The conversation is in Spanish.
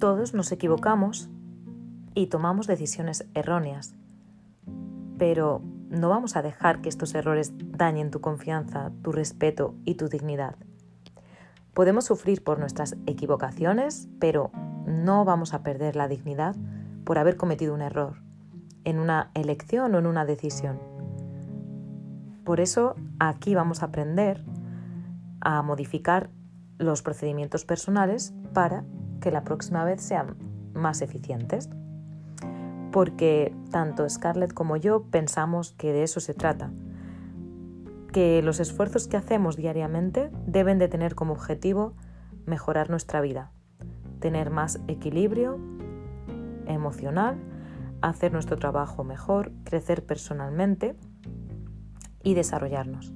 Todos nos equivocamos y tomamos decisiones erróneas, pero no vamos a dejar que estos errores dañen tu confianza, tu respeto y tu dignidad. Podemos sufrir por nuestras equivocaciones, pero no vamos a perder la dignidad por haber cometido un error, en una elección o en una decisión. Por eso aquí vamos a aprender a modificar los procedimientos personales para que la próxima vez sean más eficientes. Porque tanto Scarlett como yo pensamos que de eso se trata, que los esfuerzos que hacemos diariamente deben de tener como objetivo mejorar nuestra vida, tener más equilibrio emocional, hacer nuestro trabajo mejor, crecer personalmente y desarrollarnos.